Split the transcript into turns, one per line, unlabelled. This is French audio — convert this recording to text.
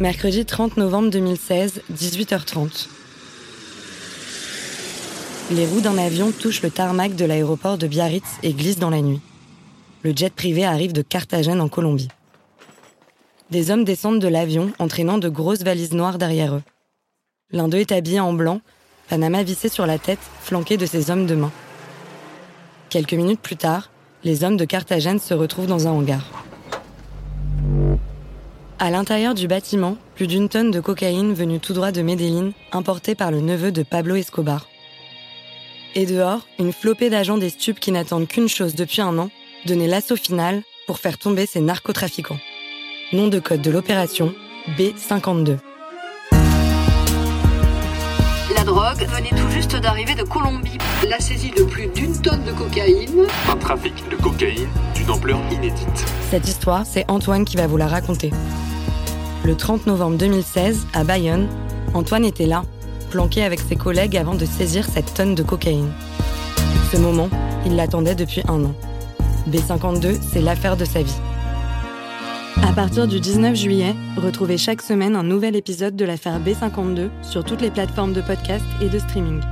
Mercredi 30 novembre 2016, 18h30. Les roues d'un avion touchent le tarmac de l'aéroport de Biarritz et glissent dans la nuit. Le jet privé arrive de Carthagène en Colombie. Des hommes descendent de l'avion, entraînant de grosses valises noires derrière eux. L'un d'eux est habillé en blanc, Panama vissé sur la tête, flanqué de ses hommes de main. Quelques minutes plus tard, les hommes de Carthagène se retrouvent dans un hangar. À l'intérieur du bâtiment, plus d'une tonne de cocaïne venue tout droit de Medellín, importée par le neveu de Pablo Escobar. Et dehors, une flopée d'agents des stupes qui n'attendent qu'une chose depuis un an, donner l'assaut final pour faire tomber ces narcotrafiquants. Nom de code de l'opération B52.
La drogue venait tout juste d'arriver de Colombie. La saisie de plus d'une tonne de cocaïne.
Un trafic de cocaïne d'une ampleur inédite.
Cette histoire, c'est Antoine qui va vous la raconter. Le 30 novembre 2016, à Bayonne, Antoine était là, planqué avec ses collègues avant de saisir cette tonne de cocaïne. Ce moment, il l'attendait depuis un an. B52, c'est l'affaire de sa vie. À partir du 19 juillet, retrouvez chaque semaine un nouvel épisode de l'affaire B52 sur toutes les plateformes de podcast et de streaming.